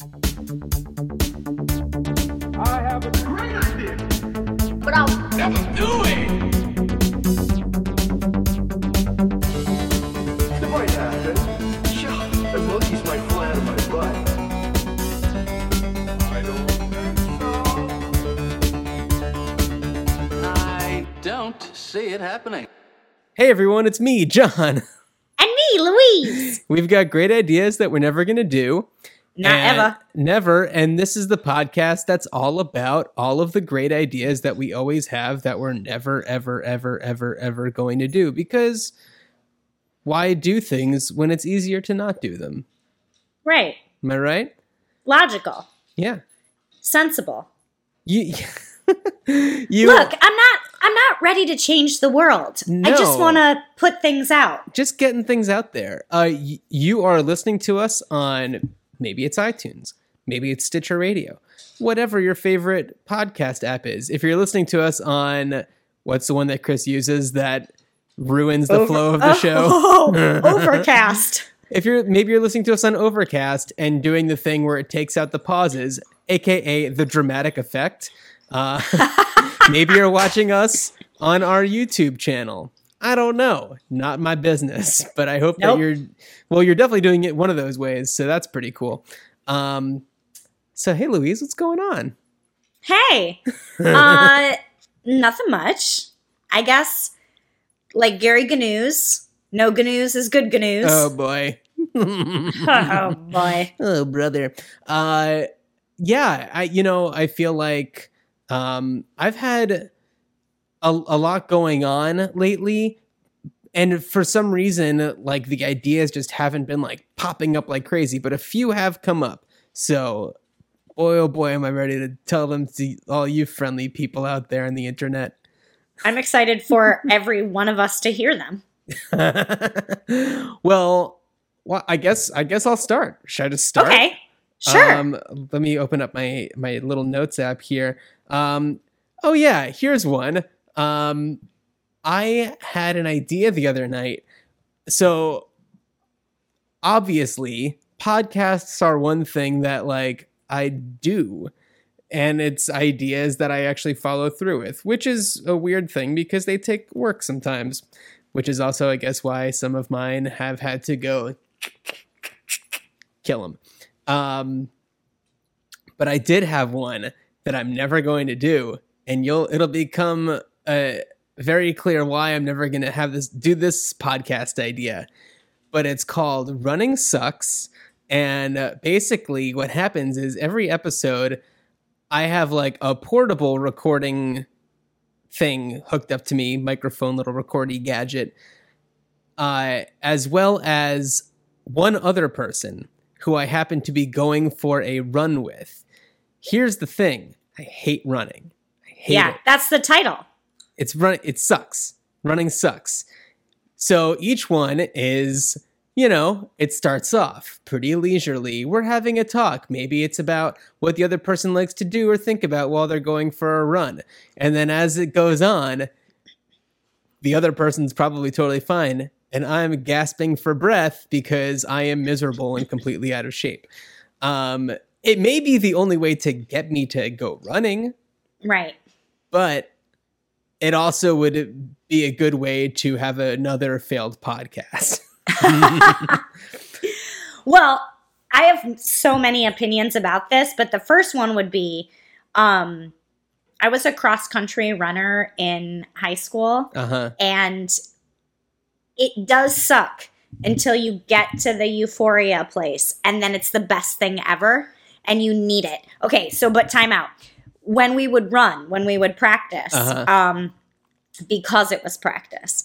I have a great idea. But I'll Never do it. Come on, Captain. The monkeys might fly out of my butt. I don't think. I don't see it happening. Hey everyone, it's me, Jon. and me, Louise. We've got great ideas that we're never going to do. Not And- ever. Never. And this is the podcast that's all about all of the great ideas that we always have that we're never, ever, ever, ever, ever going to do. Because why do things when it's easier to not do them? Right. Am I right? Logical. Yeah. Sensible. You, you Look, I'm not I'm not ready to change the world. I just want to put things out. just getting things out there. Uh, y- you are listening to us on maybe it's iTunes, maybe it's Stitcher Radio, whatever your favorite podcast app is. If you're listening to us on what's the one that Chris uses that ruins the flow of the show? Oh, overcast. If you're maybe you're listening to us on Overcast and doing the thing where it takes out the pauses, aka the dramatic effect. Uh, maybe you're watching us on our YouTube channel. I don't know. Not my business, but I hope Nope. that you're well, you're definitely doing it one of those ways, so that's pretty cool. Um so hey Louise, what's going on? Hey. Uh nothing much. I guess like Gary Gnews. No Gnews is good Gnews. Oh boy. oh boy. oh brother uh yeah i you know i feel like um i've had a, a lot going on lately and for some reason like the ideas just haven't been like popping up like crazy but a few have come up so boy oh boy am i ready to tell them to all you friendly people out there on the internet I'm excited for every one of us to hear them. well well i guess i guess i'll start should i just start Okay. Sure. Um, let me open up my my little notes app here. Um, oh yeah, here's one. Um, I had an idea the other night. So obviously, podcasts are one thing that like I do. And it's ideas that I actually follow through with, which is a weird thing because they take work sometimes, which is also, I guess, why some of mine have had to go kill them. Um, but I did have one that I'm never going to do, and you'll it'll become uh, very clear why I'm never going to have this do this podcast idea. But it's called Running Sucks, and uh, basically what happens is every episode I have like a portable recording thing hooked up to me, microphone, little recordy gadget, uh, as well as one other person who I happen to be going for a run with. Here's the thing I hate running. I hate yeah, it. that's the title. It's run it sucks. Running sucks. So each one is, you know, it starts off pretty leisurely. We're having a talk. Maybe it's about what the other person likes to do or think about while they're going for a run. And then as it goes on, the other person's probably totally fine. And I'm gasping for breath because I am miserable and completely out of shape. Um, it may be the only way to get me to go running, Right. but it also would be a good way to have another failed podcast. Well, I have so many opinions about this, but the first one would be um I was a cross country runner in high school Uh huh. and it does suck until you get to the euphoria place and then it's the best thing ever and you need it. Okay, so but time out. When we would run, when we would practice, Uh-huh. um because it was practice.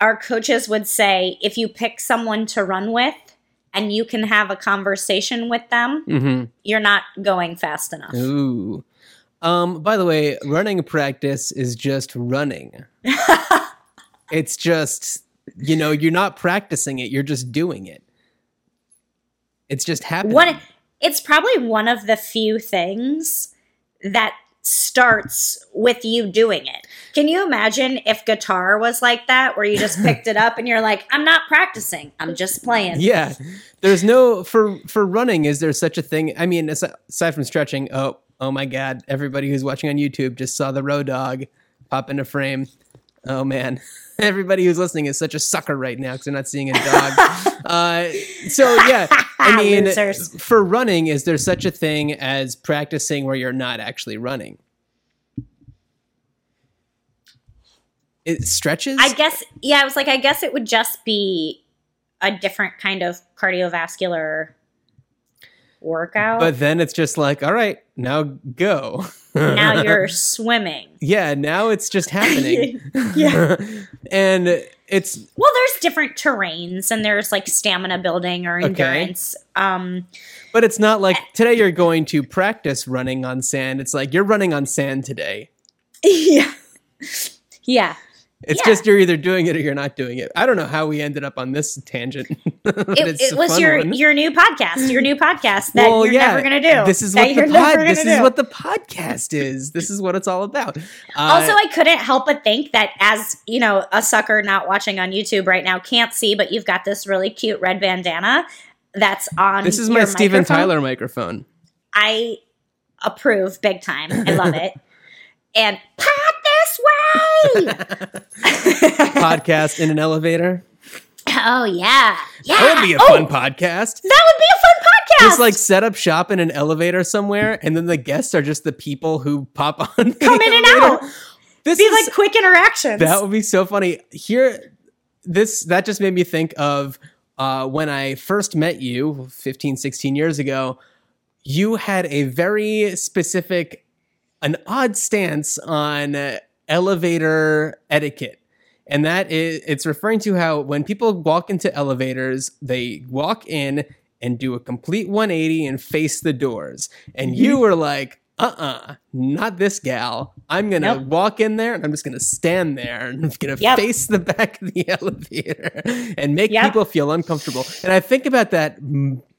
Our coaches would say if you pick someone to run with and you can have a conversation with them, Mm-hmm. you're not going fast enough. Ooh. Um. By the way, running practice is just running. it's just you know you're not practicing it. You're just doing it. It's just happening. What it's probably one of the few things that starts with you doing it. Can you imagine if guitar was like that, where you just picked it up and you're like, I'm not practicing, I'm just playing? Yeah, there's no for for running. Is there such a thing? I mean, aside from stretching, oh oh my god, everybody who's watching on YouTube just saw the road dog pop into frame. Oh man, everybody who's listening is such a sucker right now because they're not seeing a dog. uh, so yeah, I mean, Losers. for running, is there such a thing as practicing where you're not actually running? It stretches. I guess, yeah, I was like, I guess it would just be a different kind of cardiovascular workout. but then it's just like, all right, now go. now you're swimming. yeah, now it's just happening. Yeah. and it's Well, there's different terrains and there's like stamina building or Okay. endurance. Um, but it's not like today you're going to practice running on sand. It's like you're running on sand today. yeah. Yeah. It's Yeah. just you're either doing it or you're not doing it. I don't know how we ended up on this tangent. It, it was your one. your new podcast, your new podcast that Well, you're yeah, never gonna do. This is what the pod. This gonna is what the podcast is. This is what it's all about. Uh, also, I couldn't help but think that as you know, a sucker not watching on YouTube right now can't see, but you've got this really cute red bandana that's on. this is my Steven. Tyler microphone. I approve big time. I love it. And pot this way. Podcast in an elevator. oh yeah, yeah. That would be a oh, fun podcast. That would be a fun podcast. Just like set up shop in an elevator somewhere, and then the guests are just the people who pop on. come in and out. This Be is like quick interactions. that would be so funny. Here, this that just made me think of uh, when I first met you 15, 16 years ago. You had a very specific, an odd stance on uh, elevator etiquette. And that is, it's referring to how when people walk into elevators, they walk in and do a complete 180 and face the doors. And Mm-hmm. you were like, uh uh not this gal. I'm going to Nope. walk in there and I'm just going to stand there and I'm going to Yep. face the back of the elevator and make Yep. people feel uncomfortable. And I think about that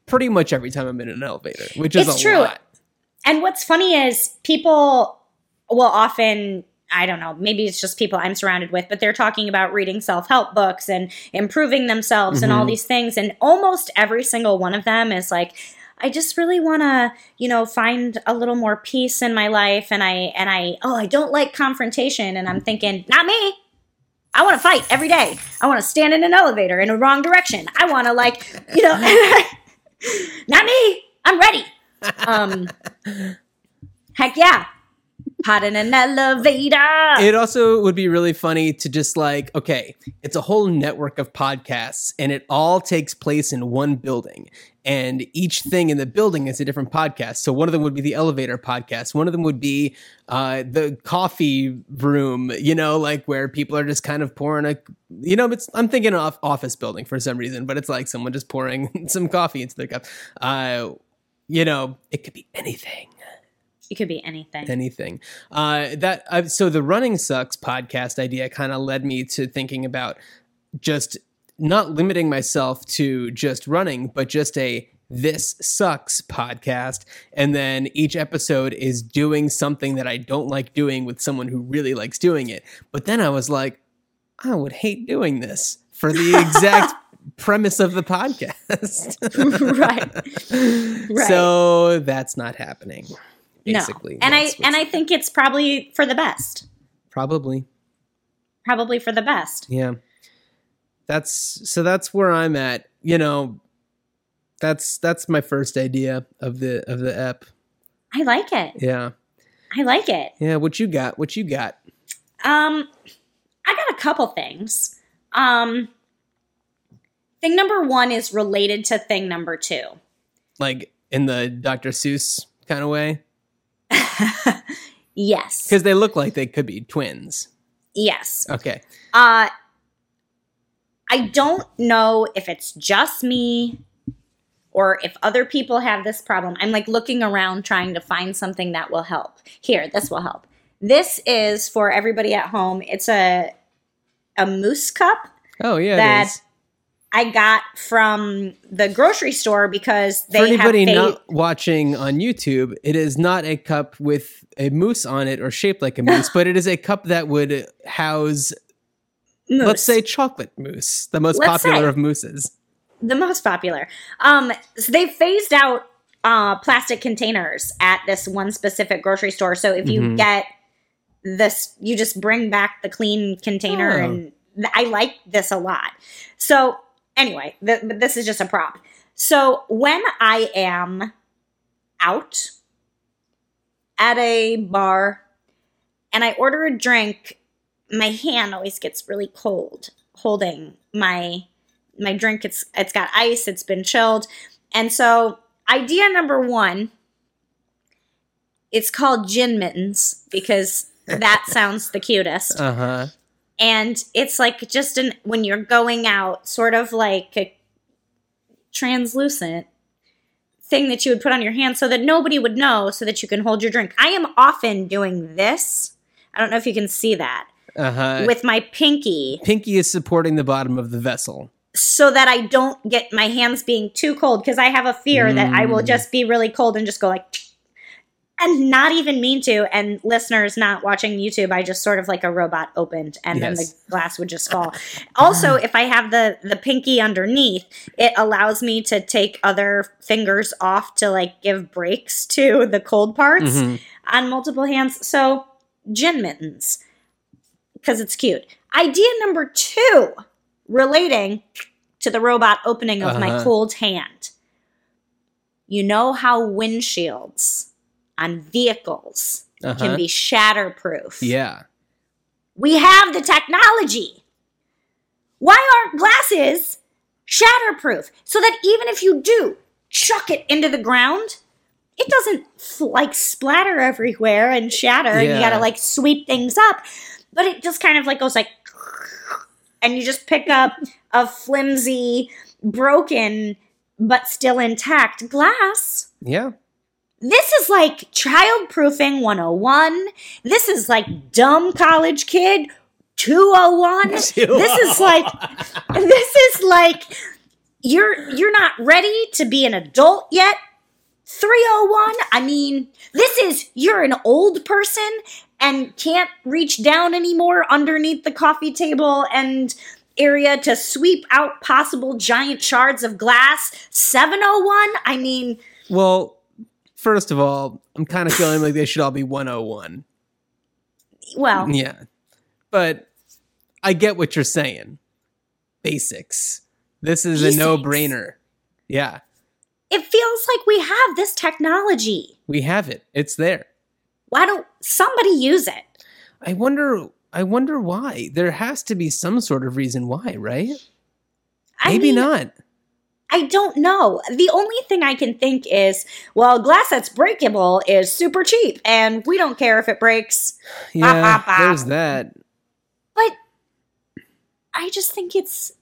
pretty much every time I'm in an elevator, which is It's a true. lot. And what's funny is people will often, I don't know, maybe it's just people I'm surrounded with, but they're talking about reading self help books and improving themselves and all Mhm. these things. And almost every single one of them is like, I just really want to, you know, find a little more peace in my life. And I, and I, oh, I don't like confrontation. And I'm thinking, not me. I want to fight every day. I want to stand in an elevator in a wrong direction. I want to like, you know, not me. I'm ready. Um, heck yeah. Pot in an elevator. It also would be really funny to just like, okay, it's a whole network of podcasts and it all takes place in one building. And each thing in the building is a different podcast. So one of them would be the elevator podcast. One of them would be uh, the coffee room, you know, like where people are just kind of pouring a, you know, it's, I'm thinking of office building for some reason, but it's like someone just pouring some coffee into their cup. Uh, you know, it could be anything it could be anything. anything. Uh, that uh, so the running sucks podcast idea kind of led me to thinking about just not limiting myself to just running, but just a this sucks podcast, and then each episode is doing something that I don't like doing with someone who really likes doing it. But then I was like, I would hate doing this for the exact premise of the podcast. right. Right. So that's not happening. Basically, no. And I and I think it's probably for the best. probably Probably for the best. yeah. That's so. That's where I'm at. You know, that's that's my first idea of the of the ep. I like it. Yeah, I like it. yeah. What you got? What you got? Um I got a couple things. Um thing number 1 is related to thing number 2. Like in the Dr. Seuss kind of way, yes. because they look like they could be twins. Yes. Okay. Uh I don't know if it's just me or if other people have this problem. I'm like looking around trying to find something that will help. Here, this will help. This is for everybody at home. It's a a moose cup Oh yeah. That-. I got from the grocery store because they For anybody have not watching on YouTube, it is not a cup with a moose on it or shaped like a moose, but it is a cup that would house, mousse. let's say, chocolate mousse, the most Let's popular of mousses. the most popular. Um, so they phased out uh, plastic containers at this one specific grocery store. So if you Mhm. get this, you just bring back the clean container, Oh. and I like this a lot. So anyway, th- but this is just a prop. So when I am out at a bar and I order a drink, my hand always gets really cold holding my my drink it's it's got ice it's been chilled and so idea number one it's called gin mittens because that sounds the cutest Uh huh. And it's like just an when you're going out sort of like a translucent thing that you would put on your hand so that nobody would know so that you can hold your drink i am often doing this i don't know if you can see that Uh huh. with my pinky Pinky is supporting the bottom of the vessel. so that I don't get my hands being too cold because I have a fear that I will Mm. just be really cold and just go like and not even mean to and listeners not watching YouTube I just sort of like a robot opened and then the glass would just fall. also if I have the the pinky underneath it allows me to take other fingers off to like give breaks to the cold parts Mhm. on multiple hands. So, gin mittens, because it's cute. Idea number two, relating to the robot opening of my Uh-huh. cold hand. You know how windshields on vehicles Uh-huh. can be shatterproof. Yeah. We have the technology. Why aren't glasses shatterproof? So that even if you do chuck it into the ground, it doesn't like splatter everywhere and shatter and you gotta like sweep things up. But it just kind of like goes like, and you just pick up a flimsy, broken, but still intact glass. Yeah. This is like childproofing 101. This is like dumb college kid 201. This is like oh this is like you're you're not ready to be an adult yet. 301. I mean, this is you're an old person and can't reach down anymore underneath the coffee table and area to sweep out possible giant shards of glass. 701. I mean, Well, first of all, I'm kind of feeling like they should all be 101. well, Yeah. But I get what you're saying. Basics. This is Basics. a no brainer. Yeah. it feels like we have this technology. We have it. It's there. Why don't somebody use it? I wonder I wonder why. There has to be some sort of reason why, right? I Maybe mean, not. I don't know. The only thing I can think is, well, glass that's breakable is super cheap, and we don't care if it breaks. Yeah, there's that. But I just think it's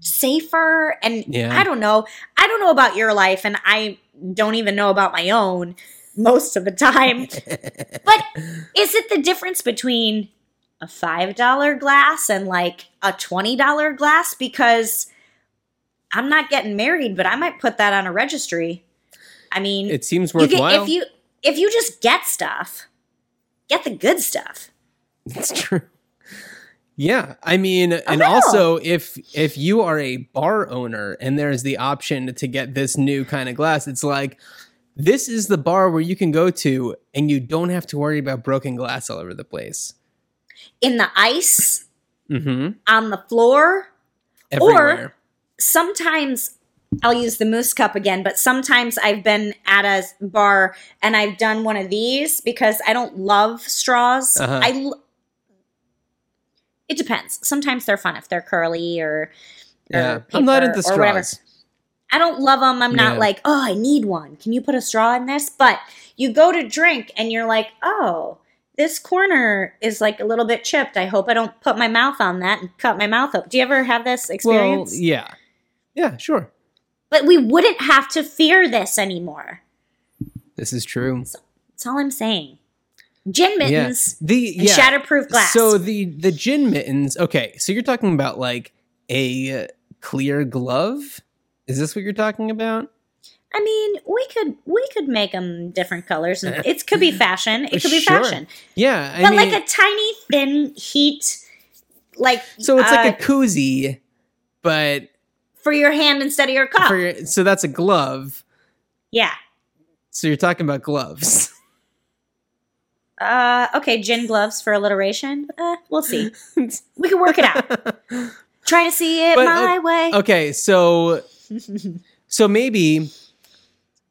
safer, and Yeah. I don't know. I don't know about your life, and I don't even know about my own most of the time. but is it the difference between a $5 glass and like a $20 glass? Because I'm not getting married, but I might put that on a registry. I mean, It seems you get, worthwhile. if you if you just get stuff, get the good stuff. It's true. Yeah, I mean, and know. also if if you are a bar owner and there's the option to get this new kind of glass, it's like this is the bar where you can go to and you don't have to worry about broken glass all over the place. In the ice, Mm-hmm. on the floor, Everywhere. Sometimes I'll use the moose cup again, but sometimes I've been at a bar and I've done one of these because I don't love straws. Uh-huh. I l- it depends. Sometimes they're fun if they're curly or, or yeah, I'm not into or whatever. straws. I don't love them. I'm not Yeah. like, oh, I need one. Can you put a straw in this? But you go to drink and you're like, oh, this corner is like a little bit chipped. I hope I don't put my mouth on that and cut my mouth up. Do you ever have this Well, experience? yeah, yeah, sure. But we wouldn't have to fear this anymore. This is true. That's all I'm saying. Gin mittens Yeah, the and yeah. shatterproof glass. So the the gin mittens. Okay, so you're talking about like a clear glove? Is this what you're talking about? I mean, we could we could make them different colors, and it could be fashion. It could be Sure. fashion, Yeah, I but mean, like a tiny thin heat, like so it's uh, like a koozie, but for your hand instead of your cup. your, so that's a glove. yeah. So you're talking about gloves. Uh, okay, gin gloves for alliteration. Uh, we'll see. We can work it out. Try to see it But, my o- way. okay, so so maybe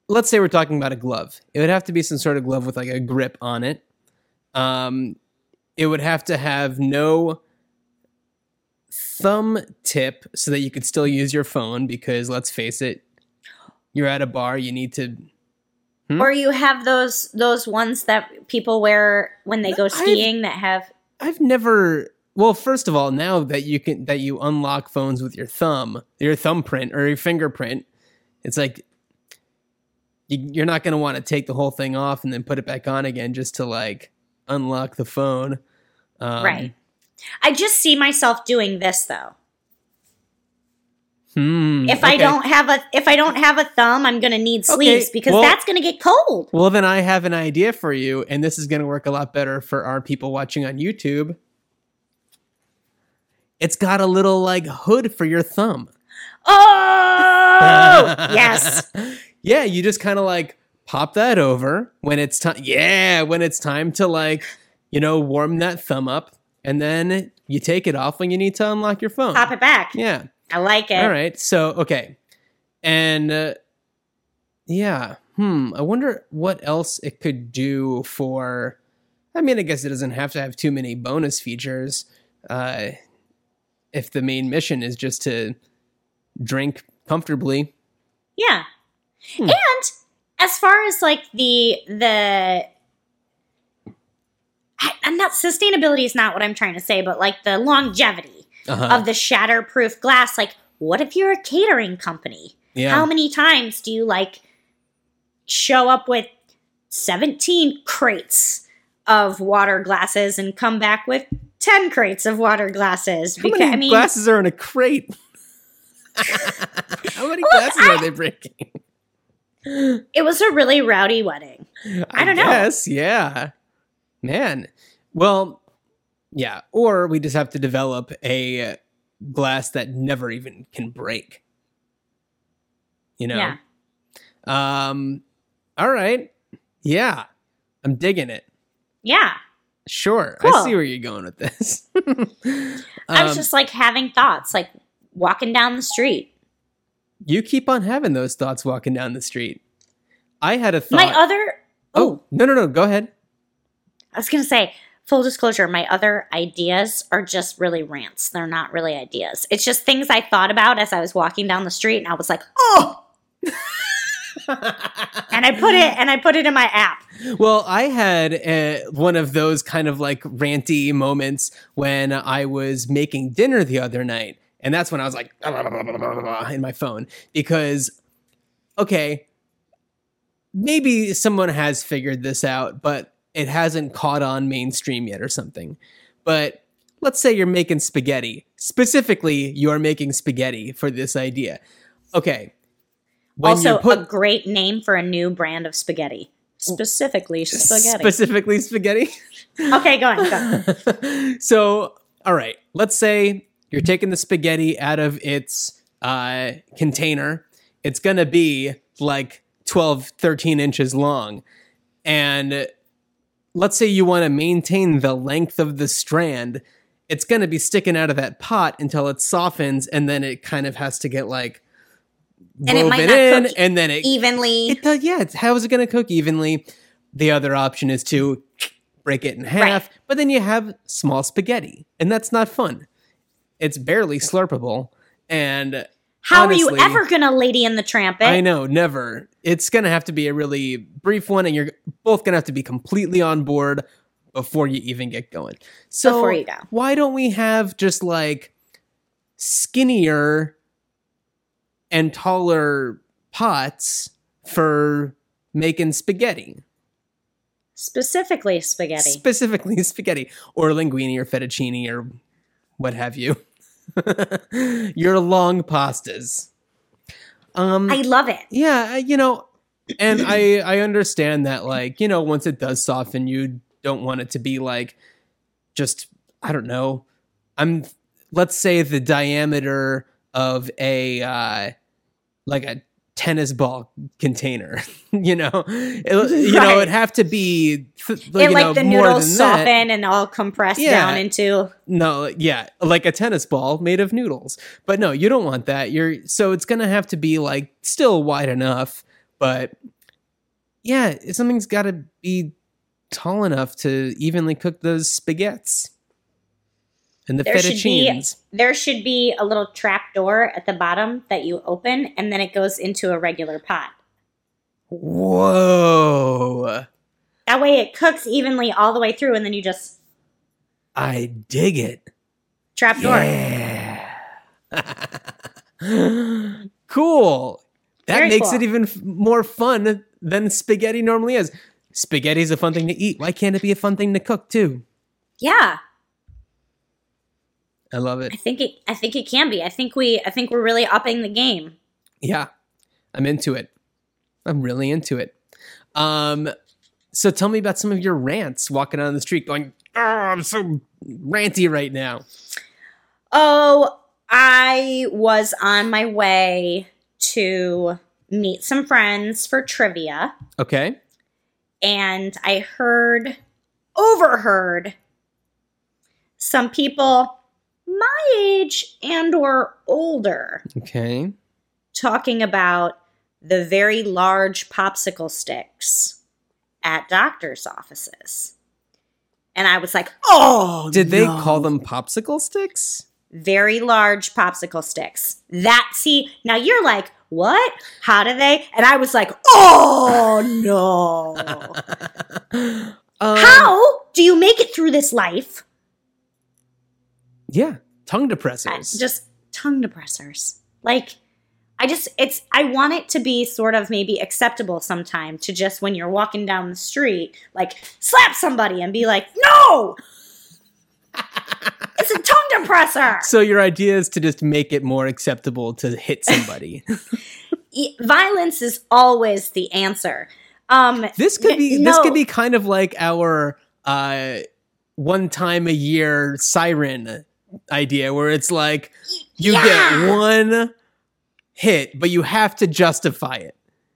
let's say we're talking about a glove. It would have to be some sort of glove with like a grip on it. Um, it would have to have no thumb tip so that you could still use your phone because let's face it, you're at a bar, you need to Hmm? Or you have those those ones that people wear when they go I've- skiing that have I've never. Well, first of all, now that you can that you unlock phones with your thumb, your thumbprint or your fingerprint, it's like you, you're not going to want to take the whole thing off and then put it back on again just to like unlock the phone. Um, right. I just see myself doing this though. hmm, If I don't have a if I don't have a thumb, I'm gonna need Okay, sleeves because well- that's gonna get cold. Well, then I have an idea for you, and this is going to work a lot better for our people watching on YouTube. It's got a little like hood for your thumb. Oh yes. yeah, you just kind of like pop that over when it's time. Yeah, when it's time to like, you know, warm that thumb up, and then you take it off when you need to unlock your phone. Pop it back. Yeah. I like it. All right. So okay, and uh, yeah. Hmm. I wonder what else it could do for. I mean, I guess it doesn't have to have too many bonus features. Uh, if the main mission is just to drink comfortably. Yeah. Hmm. And as far as like the the I'm not sustainability is not what I'm trying to say, but like the longevity Uh-huh. of the shatterproof glass. Like, what if you're a catering company? yeah. How many times do you like show up with 17 crates of water glasses and come back with 10 crates of water glasses? How many I mean, glasses are in a crate? How many glasses are they breaking? it was a really rowdy wedding. I don't know. Yes, yeah. Man. Well, yeah. Or we just have to develop a glass that never even can break. You know? Yeah. Um all right. Yeah. I'm digging it. Yeah. Sure. I see where you're going with this. I was Um, just like having thoughts, like walking down the street. you keep on having those thoughts walking down the street. I had a thought. My other, oh, no, no, no. Go ahead. I was going to say, full disclosure, my other ideas are just really rants. They're not really ideas. It's just things I thought about as I was walking down the street, and I was like, oh, and I put it and I put it in my app. Well, I had uh, one of those kind of like ranty moments when I was making dinner the other night. And that's when I was like in my phone because, okay, maybe someone has figured this out, but it hasn't caught on mainstream yet or something. But let's say you're making spaghetti. Specifically, you're making spaghetti for this idea. Okay. When also, put a great name for a new brand of spaghetti, specifically spaghetti. specifically spaghetti. okay, go on. Go. on. so, all right, let's say you're taking the spaghetti out of its uh, container. It's going to be like 12, 13 inches long. And let's say you want to maintain the length of the strand. It's going to be sticking out of that pot until it softens, and then it kind of has to get like And it woven not in, and then it Evenly. it does, yeah. It's, how is it going to cook evenly? The other option is to break it in half, Right. but then you have small spaghetti, and that's not fun. It's barely slurpable, and How are you ever gonna lady in the tramp? I know, never. It's going to have to be a really brief one, and you're both going to have to be completely on board before you even get going. So Before you go. why don't we have just like skinnier and taller pots for making spaghetti? Specifically spaghetti. Specifically spaghetti or linguine or fettuccine or what have you. your long pastas. Um, I love it. yeah, you know, and I I understand that like you know once it does soften, you don't want it to be like just I don't know. I'm let's say the diameter of a uh, like a tennis ball container. you know, it, you know it'd have to be th- it you like know, the more noodles than that. soften and all compress Yeah. down into No, yeah, like a tennis ball made of noodles. But no, you don't want that. You're so it's gonna have to be like still wide enough, but yeah, something's got to be tall enough to evenly cook those spaghettis and the there should be there should be a little trap door at the bottom that you open and then it goes into a regular pot. Whoa, That way it cooks evenly all the way through and then you just I dig it. trap door. Yeah. cool. That Very makes cool. it even f- more fun than spaghetti normally is. Spaghetti's a fun thing to eat. Why can't it be a fun thing to cook too? Yeah, I love it. I think it I think it can be. I think we I think we're really upping the game. Yeah. I'm into it. I'm really into it. Um so tell me about some of your rants walking down the street going, "Oh, I'm so ranty right now." Oh, I was on my way to meet some friends for trivia Okay? and I heard overheard some people my age and or older Okay. talking about the very large popsicle sticks at doctors' offices. And I was like, "Oh, Did they call them popsicle sticks? very large popsicle sticks. That see, now you're like, what? How do they? And I was like, oh no. Um, How do you make it through this life? Yeah, tongue I- depressors. Just tongue depressors. Like, I just, it's, I want it to be sort of maybe acceptable sometime to just when you're walking down the street, like slap somebody and be like, no! it's a tongue depressor! so your idea is to just make it more acceptable to hit somebody. Violence is always the answer. Um, this could be this could be kind of like our uh one time a year siren idea where it's like you Yeah. get one hit but you have to justify it.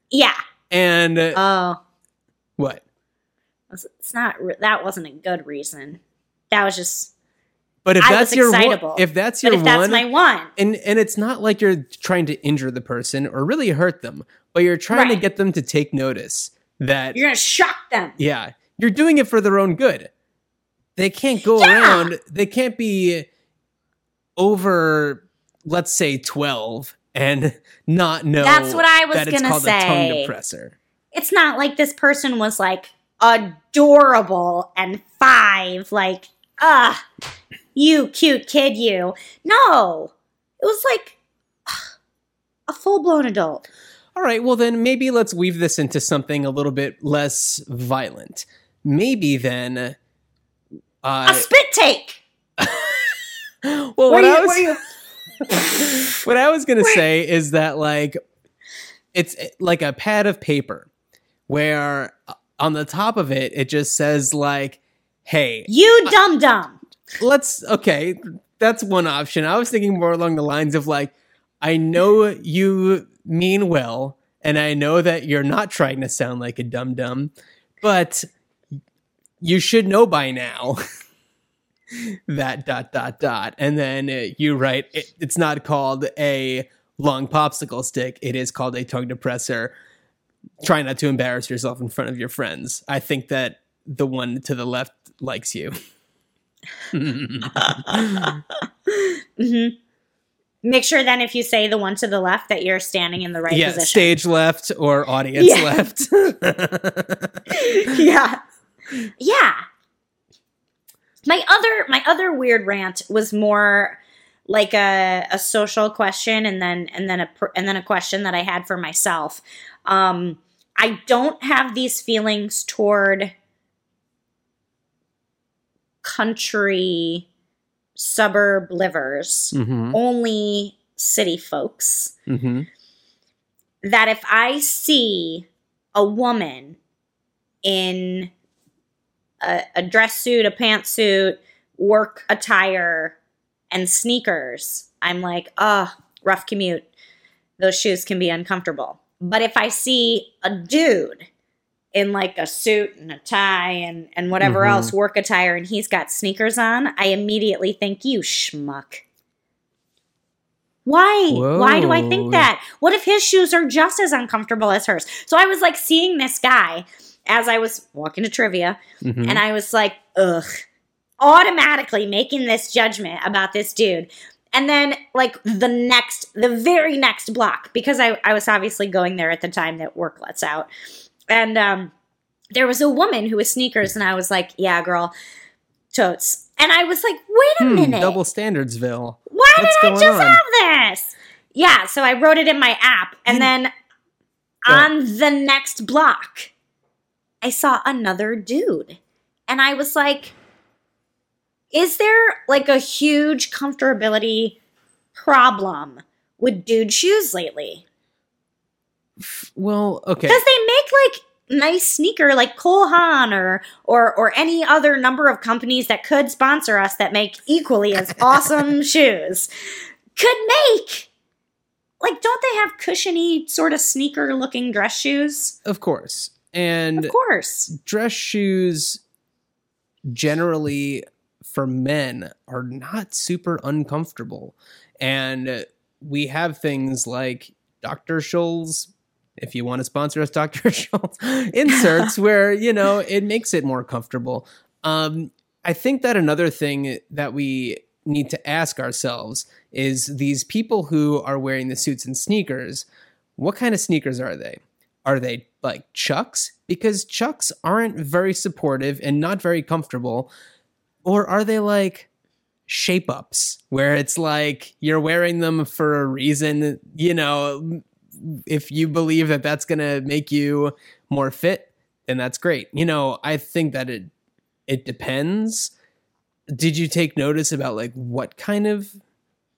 Yeah. And uh, Oh, what? it's not. That wasn't a good reason. That was just. But if I that's your one, excitable. if that's But your if that's one my one, and and it's not like you're trying to injure the person or really hurt them, but you're trying to get them to take notice that you're gonna shock them. Yeah, you're doing it for their own good. They can't go Yeah. around. They can't be over, let's say, twelve and not know. That's what I was that it's gonna called a tongue say. depressor. It's not like this person was like adorable and five. Like, ah, you cute kid, you. No, it was like a full blown adult. All right, well then maybe let's weave this into something a little bit less violent. Maybe then. A Uh, spit take. well, What what, are I was, what you- what I was gonna say is that like it's eh, like a pad of paper where uh, on the top of it it just says like, "Hey, You dumb dumb." let's okay." That's one option. I was thinking more along the lines of like, I know you mean well, and I know that you're not trying to sound like a dum dum, but you should know by now that dot dot dot and then uh, you write it, it's not called a long popsicle stick it is called a tongue depressor try not to embarrass yourself in front of your friends i think that the one to the left likes you hmm Make sure then if you say the one to the left that you're standing in the right yeah position. stage left or audience Yeah. left yeah. Yeah. My other my other weird rant was more like a, a social question and then and then a and then a question that I had for myself. Um I don't have these feelings toward country suburb livers, Mm-hmm. only city folks, Mm-hmm. that if I see a woman in a, a dress suit, a pantsuit, work attire, and sneakers, I'm like, oh, rough commute. Those shoes can be uncomfortable. But if I see a dude in like a suit and a tie and, and whatever Mhm. else work attire and he's got sneakers on, I immediately think, you schmuck. Why? Why do I think that? What if his shoes are just as uncomfortable as hers? So I was like seeing this guy as I was walking to trivia, Mm-hmm. and I was like, ugh, automatically making this judgment about this dude. And then, like, the next, the very next block, because I, I was obviously going there at the time that work lets out. And um, there was a woman who was sneakers, and I was like, yeah, girl, totes. And I was like, wait a Hmm, minute. double standardsville. Why What's did I just on? have this? Yeah, so I wrote it in my app, and then on the next block, I saw another dude, and I was like, "Is there like a huge comfortability problem with dude shoes lately?" Well, okay. Because they make like nice sneaker like Cole Haan or or or any other number of companies that could sponsor us that make equally as awesome shoes could make like don't they have cushiony sort of sneaker looking dress shoes? Of course. And Of course. dress shoes generally for men are not super uncomfortable. And we have things like Dr. Scholl's, if you want to sponsor us, Dr. Scholl's inserts where, you know, it makes it more comfortable. Um, I think that another thing that we need to ask ourselves is these people who are wearing the suits and sneakers, what kind of sneakers are they? Are they like Chucks? Because Chucks aren't very supportive and not very comfortable. Or are they like shape ups where it's like you're wearing them for a reason? You know, if you believe that that's going to make you more fit, then that's great. You know, I think that it it depends. Did you take notice about like what kind of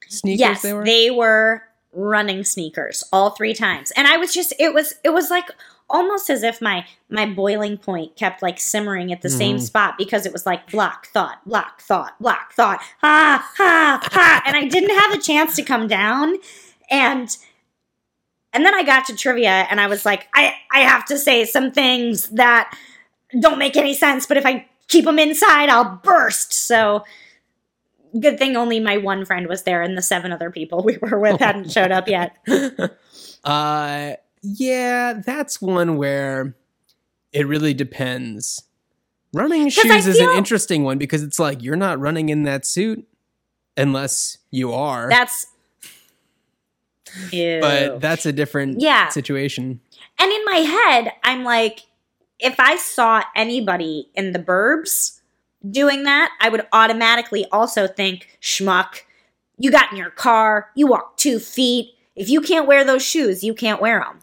sneakers yes, they were? they were running sneakers all three times. And I was just it was it was like almost as if my my boiling point kept like simmering at the same Mhm. spot because it was like block thought, block thought, block thought, ha ha ha and I didn't have a chance to come down and and then I got to trivia and I was like I I have to say some things that don't make any sense, but if I keep them inside, I'll burst. So good thing only my one friend was there and the seven other people we were with hadn't showed up yet. uh yeah, that's one where it really depends. Running shoes is an interesting one because it's like you're not running in that suit unless you are. That's Ew. but that's a different Yeah. situation. and in my head, I'm like, if I saw anybody in the burbs doing that, I would automatically also think, schmuck, you got in your car, you walked two feet. If you can't wear those shoes, you can't wear them.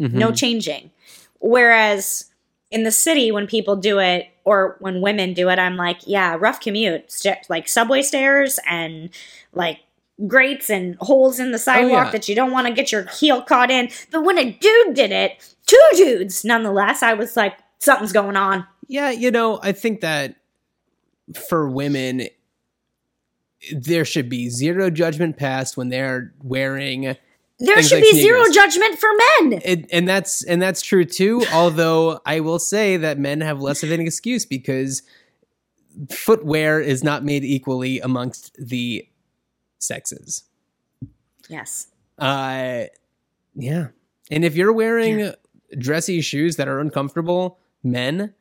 Mhm. no changing. Whereas in the city, when people do it or when women do it, I'm like, yeah, rough commute, St- like subway stairs and like grates and holes in the sidewalk yeah. that you don't want to get your heel caught in. But when a dude did it, two dudes nonetheless, I was like, something's going on. Yeah, you know, I think that for women, there should be zero judgment passed when they're wearing There should like be zero judgment for men. it, and that's and that's true too. although I will say that men have less of an excuse because footwear is not made equally amongst the sexes. Yes. Uh, yeah, and if you're wearing dressy shoes that are uncomfortable, men,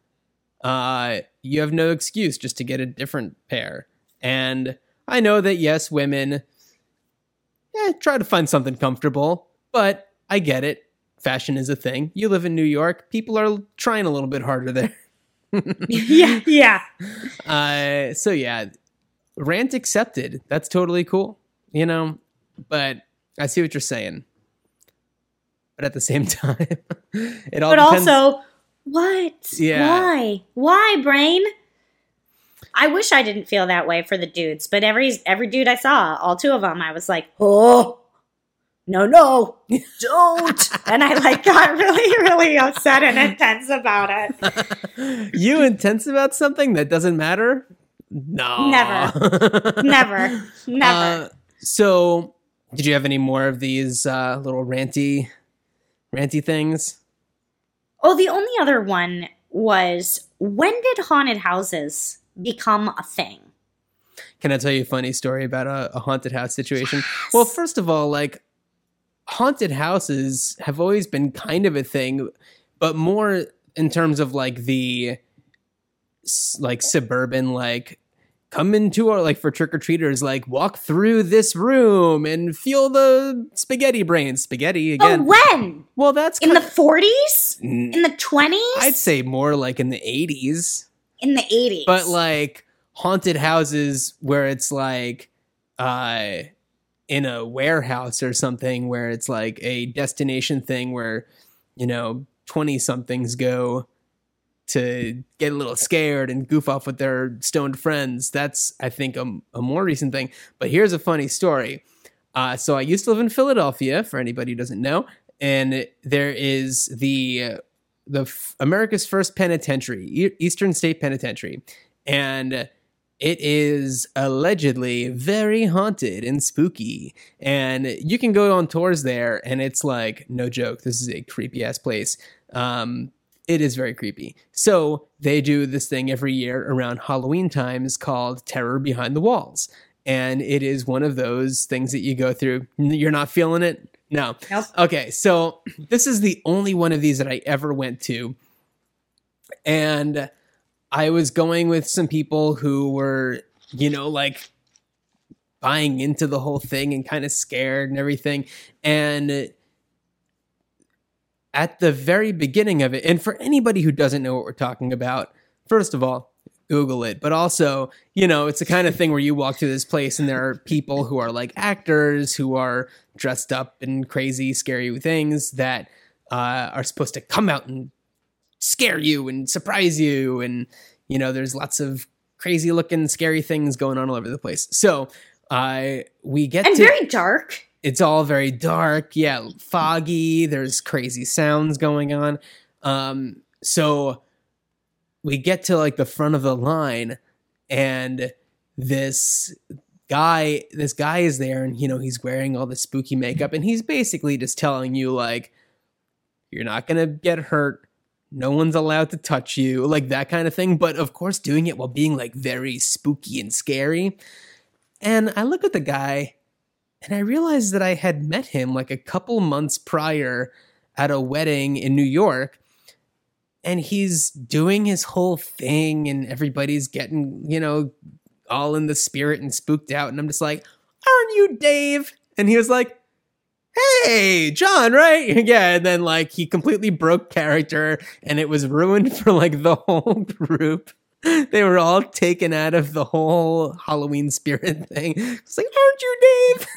uh, you have no excuse just to get a different pair. And I know that yes, women, yeah, try to find something comfortable, but I get it. Fashion is a thing. You live in New York, people are trying a little bit harder there. yeah. Yeah. Uh, so yeah, rant accepted. That's totally cool, you know. But I see what you're saying. But at the same time, it all But depends. also, what? Yeah. Why? Why, brain? I wish I didn't feel that way for the dudes, but every every dude I saw, all two of them, I was like, oh, no, no, don't. and I like got really, really upset and intense about it. you intense about something that doesn't matter? No. Never. Never, never. Uh, so, did you have any more of these uh, little ranty, ranty things? oh, the only other one was when did haunted houses become a thing? Can I tell you a funny story about a, a haunted house situation? Well, first of all, like haunted houses have always been kind of a thing, but more in terms of like the like suburban like come into our like for trick or treaters like walk through this room and feel the spaghetti brain spaghetti again. Oh, when? well, that's In the kind- 40s? Mm, In the 20s? I'd say more like in the 80s. In the 80s. but like haunted houses where it's like uh in a warehouse or something where it's like a destination thing where you know 20 somethings go to get a little scared and goof off with their stoned friends that's i think a, a more recent thing but here's a funny story uh, so i used to live in philadelphia for anybody who doesn't know and there is the the f- america's first penitentiary E- eastern state penitentiary. And it is allegedly very haunted and spooky. And you can go on tours there and it's like no joke this is a creepy ass place. Um it is very creepy. So they do this thing every year around halloween times called terror behind the walls and it is one of those things that you go through you're not feeling it no Nope. okay so this is the only one of these that i ever went to and I was going with some people who were, you know, like buying into the whole thing and kind of scared and everything. And at the very beginning of it, and for anybody who doesn't know what we're talking about, first of all, Google it. But also, you know, it's the kind of thing where you walk through this place and there are people who are like actors who are dressed up in crazy, scary things that uh, are supposed to come out and scare you and surprise you. And you know there's lots of crazy looking scary things going on all over the place. So uh we get and to very dark. it's all very dark. Yeah foggy. There's crazy sounds going on. Um so we get to like the front of the line and this guy this guy is there and you know he's wearing all the spooky makeup and he's basically just telling you like you're not gonna get hurt no one's allowed to touch you like that kind of thing but of course doing it while being like very spooky and scary and i look at the guy and I realize that I had met him like a couple months prior at a wedding in New York. And he's doing his whole thing, and everybody's getting, you know, all in the spirit and spooked out. And I'm just like, Aren't you Dave? And he was like, Hey, Jon, right? Yeah. And then, like, he completely broke character, and it was ruined for like the whole group they were all taken out of the whole Halloween spirit thing. It's like, aren't you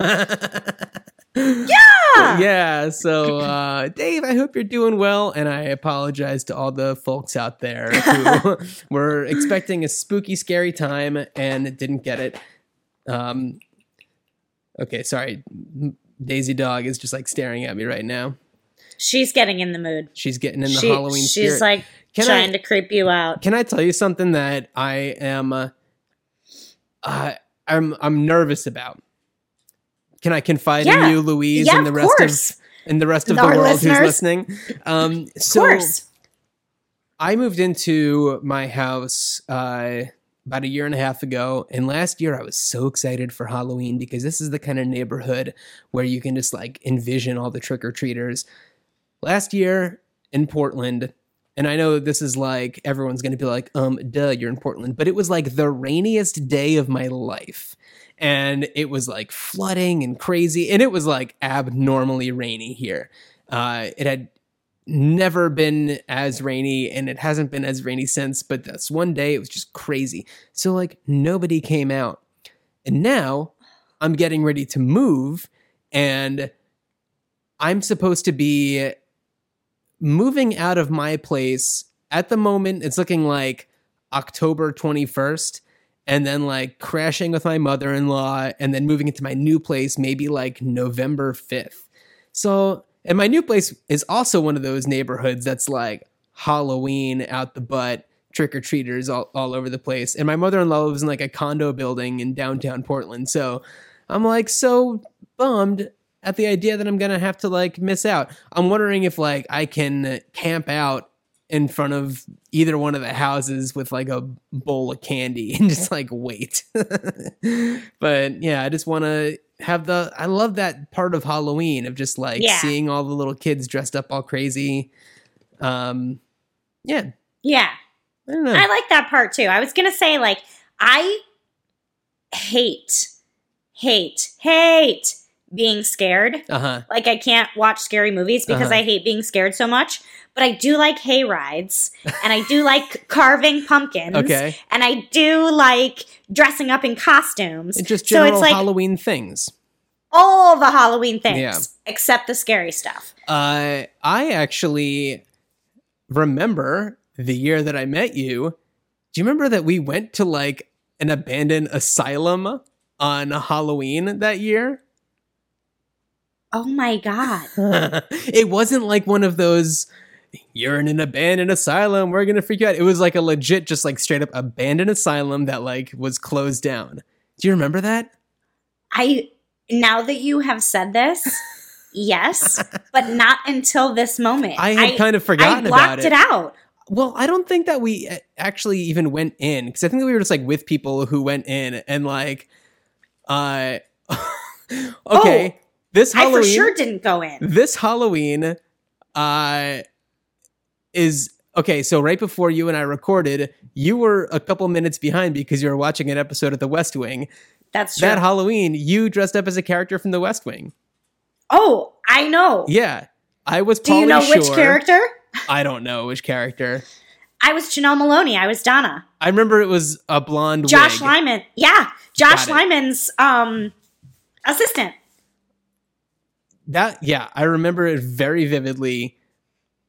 Dave? Yeah. yeah. So, uh, Dave, I hope you're doing well, and I apologize to all the folks out there who were expecting a spooky, scary time and didn't get it. Um, okay, sorry. Daisy Dog is just like staring at me right now. She's getting in the mood. She's getting in the She- Halloween she's spirit. like Can I- trying to creep you out. Can I tell you something that I am uh, uh, I'm I'm nervous about? Can I confide Yeah. in you, Louise, Yeah, and the of rest course. of and the rest of the world listeners. who's listening? Um, Of so course. I moved into my house uh, about a year and a half ago, and last year I was so excited for Halloween because this is the kind of neighborhood where you can just like envision all the trick or treaters. Last year in Portland, and I know this is like everyone's going to be like, um, duh, you're in Portland, but it was like the rainiest day of my life. And it was like flooding and crazy, and it was like abnormally rainy here. Uh, it had never been as rainy and it hasn't been as rainy since but this one day it was just crazy. So like nobody came out. And now i'm getting ready to move and i'm supposed to be moving out of my place at the moment. It's looking like October 21st and then like crashing with my mother-in-law and then moving into my new place maybe like November 5th. So, and my new place is also one of those neighborhoods that's like Halloween out the butt, trick or treaters all, all over the place. And my mother in law lives in like a condo building in downtown Portland. So I'm like so bummed at the idea that I'm going to have to like miss out. I'm wondering if like I can camp out in front of either one of the houses with like a bowl of candy and just like wait. but yeah, I just want to have the I love that part of Halloween of just like Yeah. seeing all the little kids dressed up all crazy. Um yeah, Yeah. I. I like that part too. I was gonna say, like, I hate, hate, hate being scared. uh-huh. Like, I can't watch scary movies because Uh-huh. I hate being scared so much. But I do like hay rides, and I do like carving pumpkins. Okay. And I do like dressing up in costumes. And just so it's like Halloween things. all the Halloween things, Yeah. except the scary stuff. Uh, I actually remember the year that I met you. Do you remember that we went to like an abandoned asylum on Halloween that year? Oh my god! it wasn't like one of those you're in an abandoned asylum we're gonna freak you out it was like a legit just like straight up abandoned asylum that like was closed down do you remember that I now that you have said this, yes, but not until this moment. i had kind of I forgotten blocked about it it out. Well, I don't think that we uh, actually even went in because I think that we were just like with people who went in and like, uh, okay, this Oh, I Halloween, for sure didn't go in. this Halloween, uh, is okay. So right before you and I recorded, you were a couple minutes behind because you were watching an episode of The West Wing. That's true. That Halloween, you dressed up as a character from The West Wing. oh, I know. Yeah, I was. Do you Pauly know which character? I don't know which character. I was Janel Moloney. I was Donna. I remember it was a blonde Josh wig. Lyman. Yeah, Josh Lyman's um assistant. That yeah, I remember it very vividly.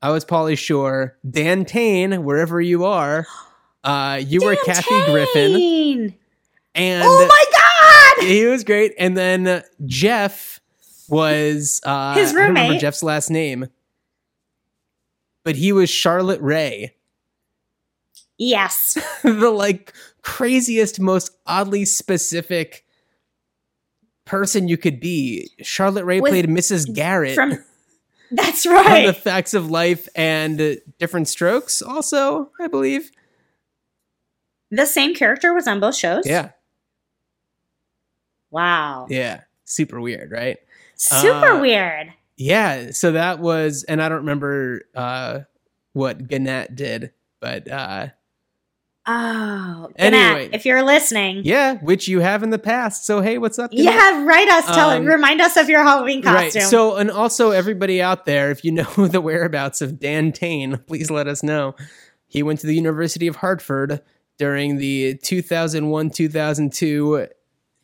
I was Pauly Shore, Dan Tane, wherever you are. Uh, you were Dan Kathy Griffin, and Oh my god! he was great. And then Jeff was uh, His I don't remember roommate. Jeff's last name, but he was Charlotte Rae, Yes. the like craziest, most oddly specific person you could be. Charlotte Rae With- played Mrs. Garrett From That's right. the facts of life and different strokes also i believe the same character was on both shows? yeah Wow. yeah super weird right Super Uh, weird. yeah so that was and i don't remember uh what gannett did but uh Oh, Anyway. if you're listening, yeah which you have in the past so hey what's up Gannett? yeah, write us. Tell Um, remind us of your Halloween costume. Right. So, and also everybody out there, if you know the whereabouts of Dan Tane, please let us know. He went to the University of Hartford during the 2001 2002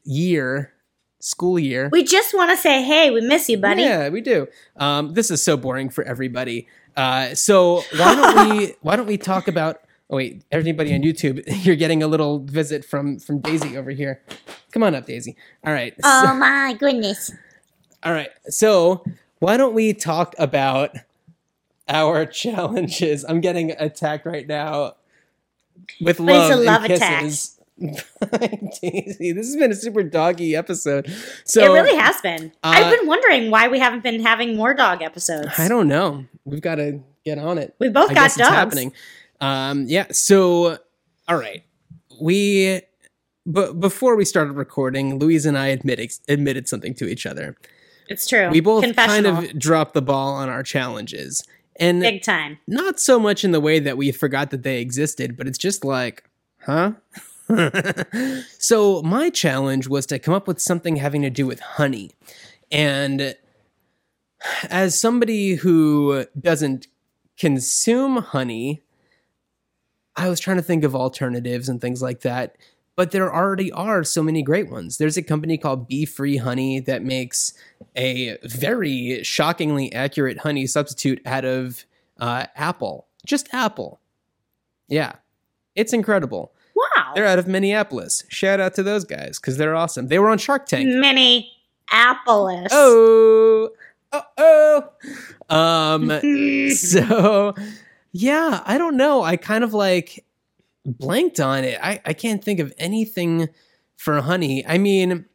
year, school year. we just want to say, hey, we miss you, buddy. Yeah, we do. Um, this is so boring for everybody. Uh, so why don't we why don't we talk about? Oh wait, everybody on YouTube, you're getting a little visit from from Daisy over here. Come on up, Daisy. All right. so- Oh my goodness. all right. So, why don't we talk about our challenges? I'm getting attacked right now with love, a love attack. kisses. Daisy, this has been a super doggy episode. So it really has been. uh, I've been wondering why we haven't been having more dog episodes. I don't know. We've got to get on it. We both I got guess dogs. it's happening. Um, yeah. So, all right, we. But before we started recording, Louise and I admitted admitted something to each other. It's true. We both kind of dropped the ball on our challenges, and big time. not so much in the way that we forgot that they existed, but it's just like, huh? so my challenge was to come up with something having to do with honey. And as somebody who doesn't consume honey, I was trying to think of alternatives and things like that. But there already are so many great ones. There's a company called Bee Free Honee that makes a very shockingly accurate honey substitute out of uh, apple, just apple. Yeah. It's incredible. Wow. They're out of Minneapolis. Shout out to those guys because they're awesome. They were on Shark Tank. Minneapolis. Oh, oh, oh. Um, so yeah, I don't know. I kind of like blanked on it. I, I can't think of anything for honey. I mean,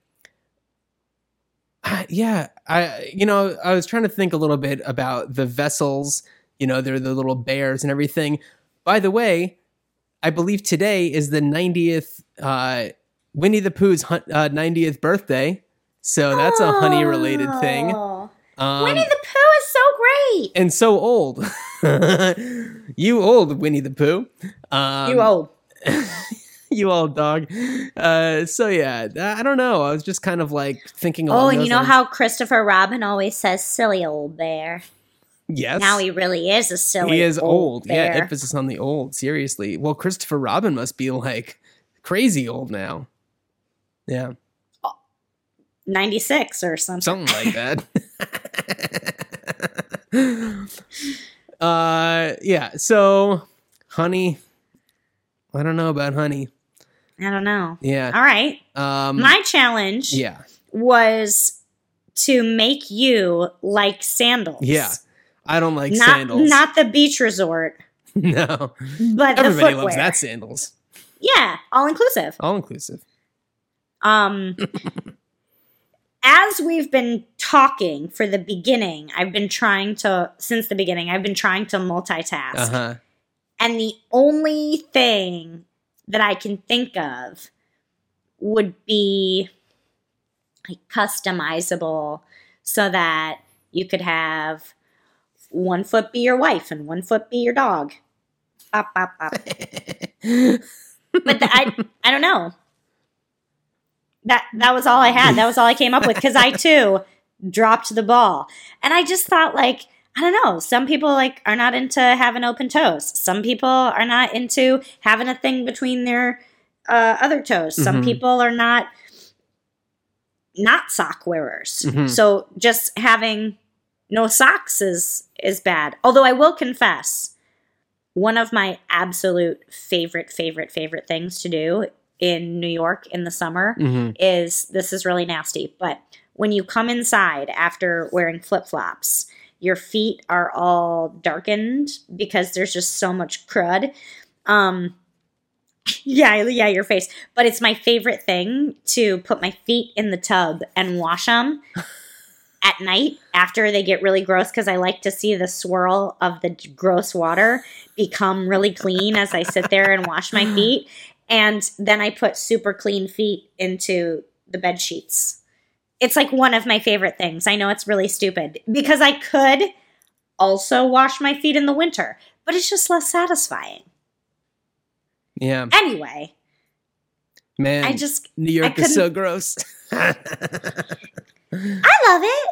yeah, I you know I was trying to think a little bit about the vessels. You know, they're the little bears and everything. By the way, I believe today is the 90th uh, Winnie the Pooh's uh, 90th birthday. So that's a honey related thing. Um, Winnie the Pooh is so great. and so old. you old Winnie the Pooh. Um, you old. you old dog. Uh, so yeah, I don't know. I was just kind of like thinking. Oh, and you know lines. how Christopher Robin always says "silly old bear." Yes. Now he really is a silly. he is old. Yeah, bear. emphasis on the old. Seriously. Well, Christopher Robin must be like crazy old now. Yeah, ninety six or something. something like that. uh, yeah. So, honey. I don't know about honey. I don't know. Yeah. All right, Um. my challenge yeah. was to make you like sandals. Yeah. I don't like not sandals. not the beach resort, no. but the Everybody loves that sandals. Yeah, all inclusive. All inclusive. Um, as we've been talking for the beginning, I've been trying to, since the beginning, I've been trying to multitask. Uh huh. And the only thing that I can think of would be like customizable so that you could have one foot be your wife and one foot be your dog. Bop, bop, bop. but the, I I don't know. That that was all I had. That was all I came up with because I too dropped the ball, and I just thought like I don't know. Some people like are not into having open toes. Some people are not into having a thing between their uh, other toes. Some Mhm. people are not not sock wearers. Mhm. So just having no socks is is bad. Although I will confess, one of my absolute favorite favorite favorite things to do in New York in the summer hmm is this is really nasty, but when you come inside after wearing flip-flops, your feet are all darkened because there's just so much crud. Um yeah, yeah, your face. But it's my favorite thing to put my feet in the tub and wash them at night after they get really gross because I like to see the swirl of the gross water become really clean as I sit there and wash my feet. And then I put super clean feet into the bed sheets. It's like one of my favorite things. I know it's really stupid because I could also wash my feet in the winter, but it's just less satisfying. Yeah. Anyway, Man. I just New York is so gross. I love it.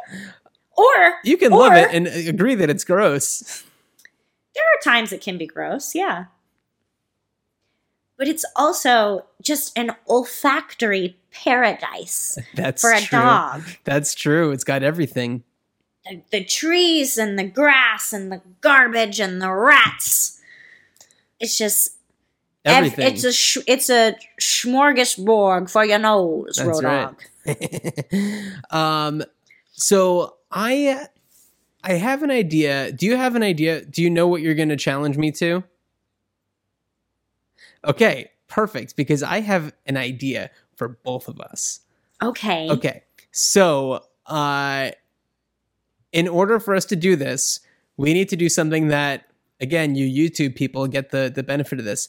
Or you can or, love it and uh, agree that it's gross. there are times it can be gross, yeah. But it's also just an olfactory paradise That's for a true. dog. That's true. It's got everything. The, the trees and the grass and the garbage and the rats. It's just ev- Everything. it's a sh- it's a smorgasbord for your nose, That's road right. um so I I have an idea. Do you have an idea? Do you know what you're going to challenge me to? Okay, perfect because I have an idea for both of us. Okay. Okay. So, uh in order for us to do this, we need to do something that again, you YouTube people get the the benefit of this.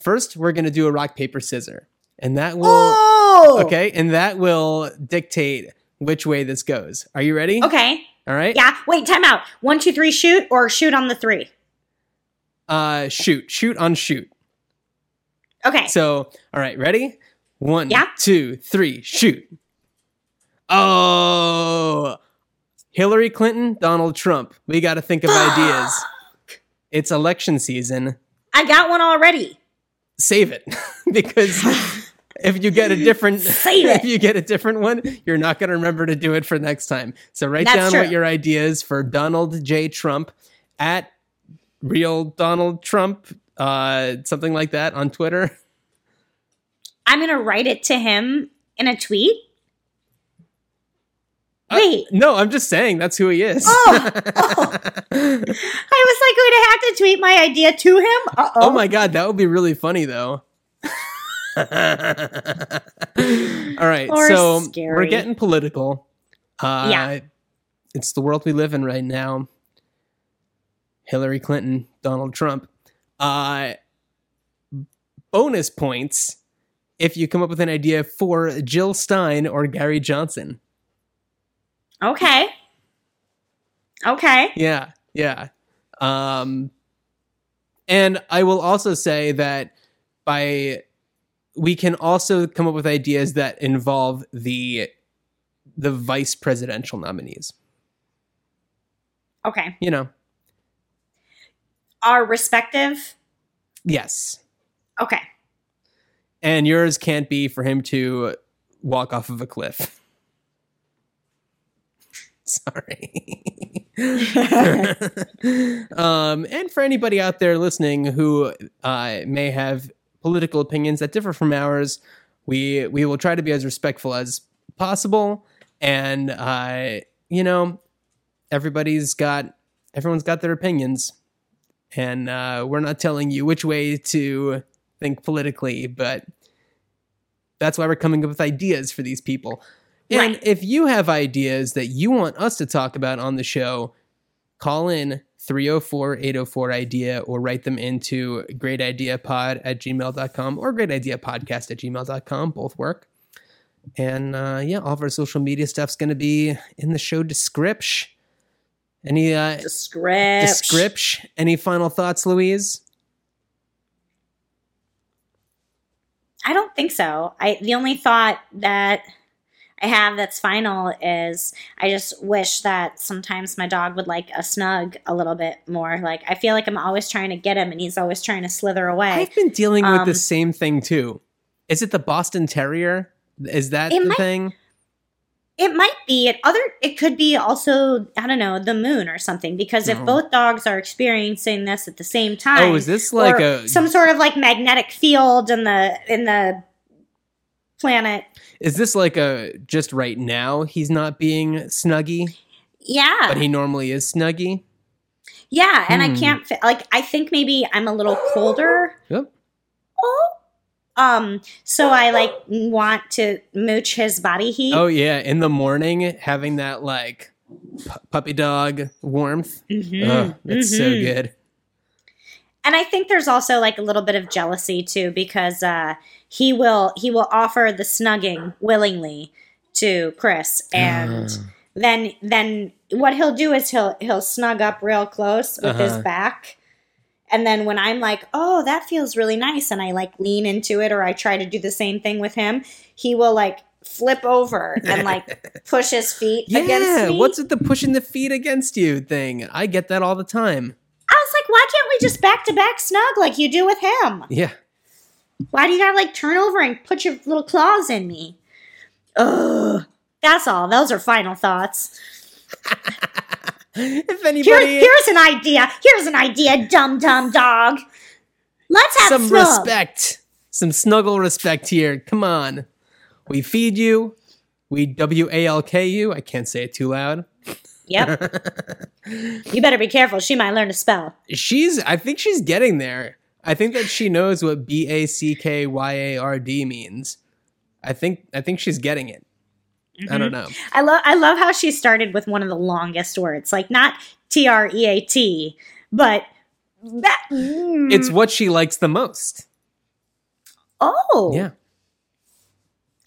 First, we're going to do a rock paper scissor. And that will Oh. Okay, and that will dictate which way this goes. Are you ready? Okay. All right. Yeah. Wait. Time out. One, two, three. Shoot or shoot on the three. Uh shoot, shoot on shoot. Okay. So, all right, ready? One, Yeah. two, three, shoot. Oh, Hillary Clinton, Donald Trump. We got to think of ideas. It's election season. I got one already. Save it because if you get a different Save if you get a different one, you're not going to remember to do it for next time. So write That's down true. what your idea is for Donald J. Trump at real Donald Trump uh, something like that on Twitter. I'm gonna write it to him in a tweet. Uh, Wait. no, I'm just saying that's who he is. Oh, oh. I was like going to have to tweet my idea to him. Uh Oh my god, that would be really funny though. All right, Or so scary. we're getting political. Uh, Yeah. it's the world we live in right now. Hillary Clinton, Donald Trump. Uh, bonus points if you come up with an idea for Jill Stein or Gary Johnson. Okay. Okay. Yeah, yeah. Um, and I will also say that by we can also come up with ideas that involve the the vice presidential nominees. Okay. You know, Our respective. yes. Okay. And yours can't be for him to walk off of a cliff. Sorry. um, and for anybody out there listening who uh, may have political opinions that differ from ours, we we will try to be as respectful as possible. And uh, you know, everybody's got everyone's got their opinions, and uh, we're not telling you which way to think politically, but that's why we're coming up with ideas for these people. And Right. if you have ideas that you want us to talk about on the show, call in 304-804-IDEA or write them into greatideapod at gmail.com or greatideapodcast at gmail.com. Both work. And uh, yeah, all of our social media stuff's going to be in the show description. Any uh, Description. description? Any final thoughts, Louise? I don't think so. I the only thought that I have that's final is I just wish that sometimes my dog would like a snug a little bit more. Like I feel like I'm always trying to get him and he's always trying to slither away. I've been dealing with the Um, same thing too. Is it the Boston Terrier? Is that the might- thing? It might be it other it could be also I don't know, the moon or something because if both dogs are experiencing this at the same time Oh, is this like a some sort of like magnetic field in the in the planet. is this like a just right now he's not being snuggy, Yeah. but he normally is snuggy? Yeah, and I Hmm. can't fi- like I think maybe I'm a little colder. Yep. Oh. Um so I like want to mooch his body heat. Oh yeah, in the morning having that like pu- puppy dog warmth. Mhm, Ugh, that's so good. And I think there's also like a little bit of jealousy too because uh he will he will offer the snugging willingly to Chris and Ah. then then what he'll do is he'll he'll snug up real close with his Uh-huh. back and then when i'm like oh that feels really nice and i like lean into it or i try to do the same thing with him he will like flip over and like push his feet Yeah, against me what's with the pushing the feet against you thing? I get that all the time. i was like why can't we just back to back snug like you do with him Yeah. why do you gotta like turn over and put your little claws in me Ugh. that's all those are final thoughts if Here, anybody here's an idea. Here's an idea, dumb dumb dog. Let's have some snug. respect, some snuggle respect here. Come on. We feed you. We W A L K you. I can't say it too loud. Yep. you better be careful. She might learn to spell. She's, I think she's getting there. I think that she knows what B A C K Y A R D means. I think, I think she's getting it. I don't know. I love I love how she started with one of the longest words, like not T R E A T, but that. mm, It's what she likes the most. oh Yeah.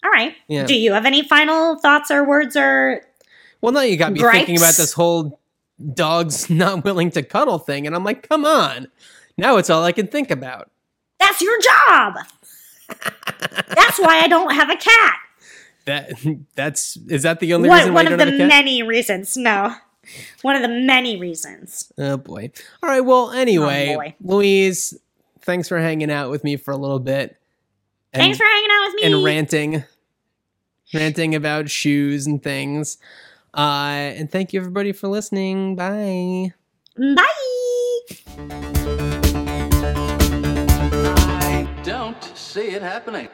All right. Yeah. Do you have any final thoughts or words or Well, now you got me Gripes? thinking about this whole dogs not willing to cuddle thing, and I'm like, come on. Now it's all I can think about. that's your job? that's why I don't have a cat. That that's is that the only One, reason why one of the have a cat? many reasons. No. One of the many reasons. oh boy. All right. Well, anyway, Oh. Louise, thanks for hanging out with me for a little bit. And, Thanks for hanging out with me. and ranting, ranting about shoes and things. Uh, and thank you everybody for listening. Bye. Bye. I don't see it happening.